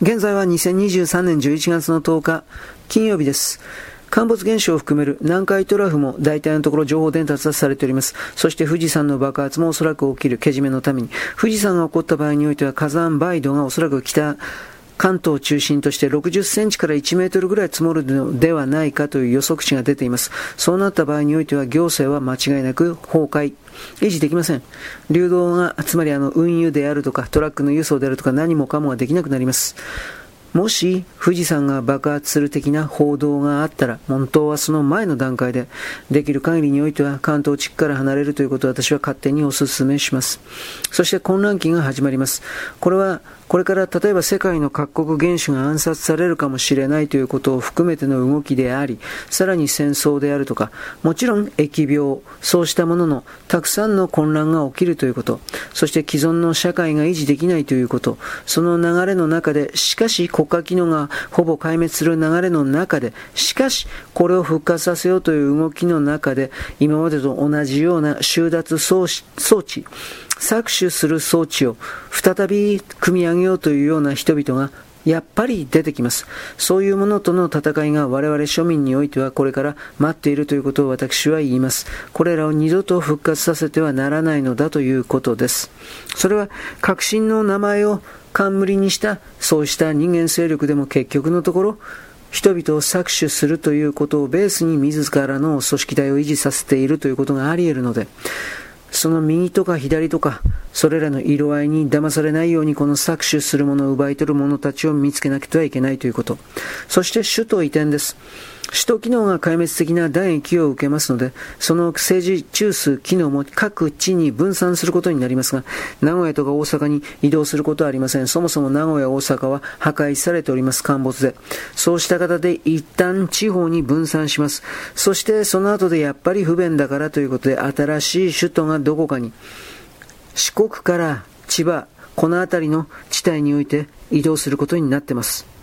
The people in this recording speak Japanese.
現在は2023年11月の10日、金曜日です。陥没現象を含める南海トラフも大体のところ情報伝達はされております。そして富士山の爆発もおそらく起きるけじめのために、富士山が起こった場合においては火山バイドがおそらく北、関東を中心として60センチから1メートルぐらい積もるのではないかという予測値が出ています。そうなった場合においては行政は間違いなく崩壊、維持できません。流動が、つまりあの運輸であるとかトラックの輸送であるとか何もかもができなくなります。もし富士山が爆発する的な報道があったら、本当はその前の段階で、できる限りにおいては関東地区から離れるということを私は勝手にお勧めします。そして混乱期が始まります。これはこれから例えば世界の各国元首が暗殺されるかもしれないということを含めての動きであり、さらに戦争であるとか、もちろん疫病、そうしたもののたくさんの混乱が起きるということ、そして既存の社会が維持できないということ、その流れの中で、しかし国家機能がほぼ壊滅する流れの中で、しかしこれを復活させようという動きの中で、今までと同じような収奪装置、搾取する装置を再び組み上げようというような人々がやっぱり出てきます。そういうものとの戦いが我々庶民においてはこれから待っているということを私は言います。これらを二度と復活させてはならないのだということです。それは革新の名前を冠にしたそうした人間勢力でも結局のところ人々を搾取するということをベースに自らの組織体を維持させているということがあり得るので、その右とか左とか、それらの色合いに騙されないようにこの搾取する者を奪い取る者たちを見つけなくてはいけないということ。そして首都移転です。首都機能が壊滅的な打撃を受けますので、その政治中枢機能も各地に分散することになりますが、名古屋とか大阪に移動することはありません。そもそも名古屋、大阪は破壊されております、陥没で。そうした方で一旦地方に分散します。そしてその後でやっぱり不便だからということで、新しい首都がどこかに、四国から千葉、この辺りの地帯において移動することになってます。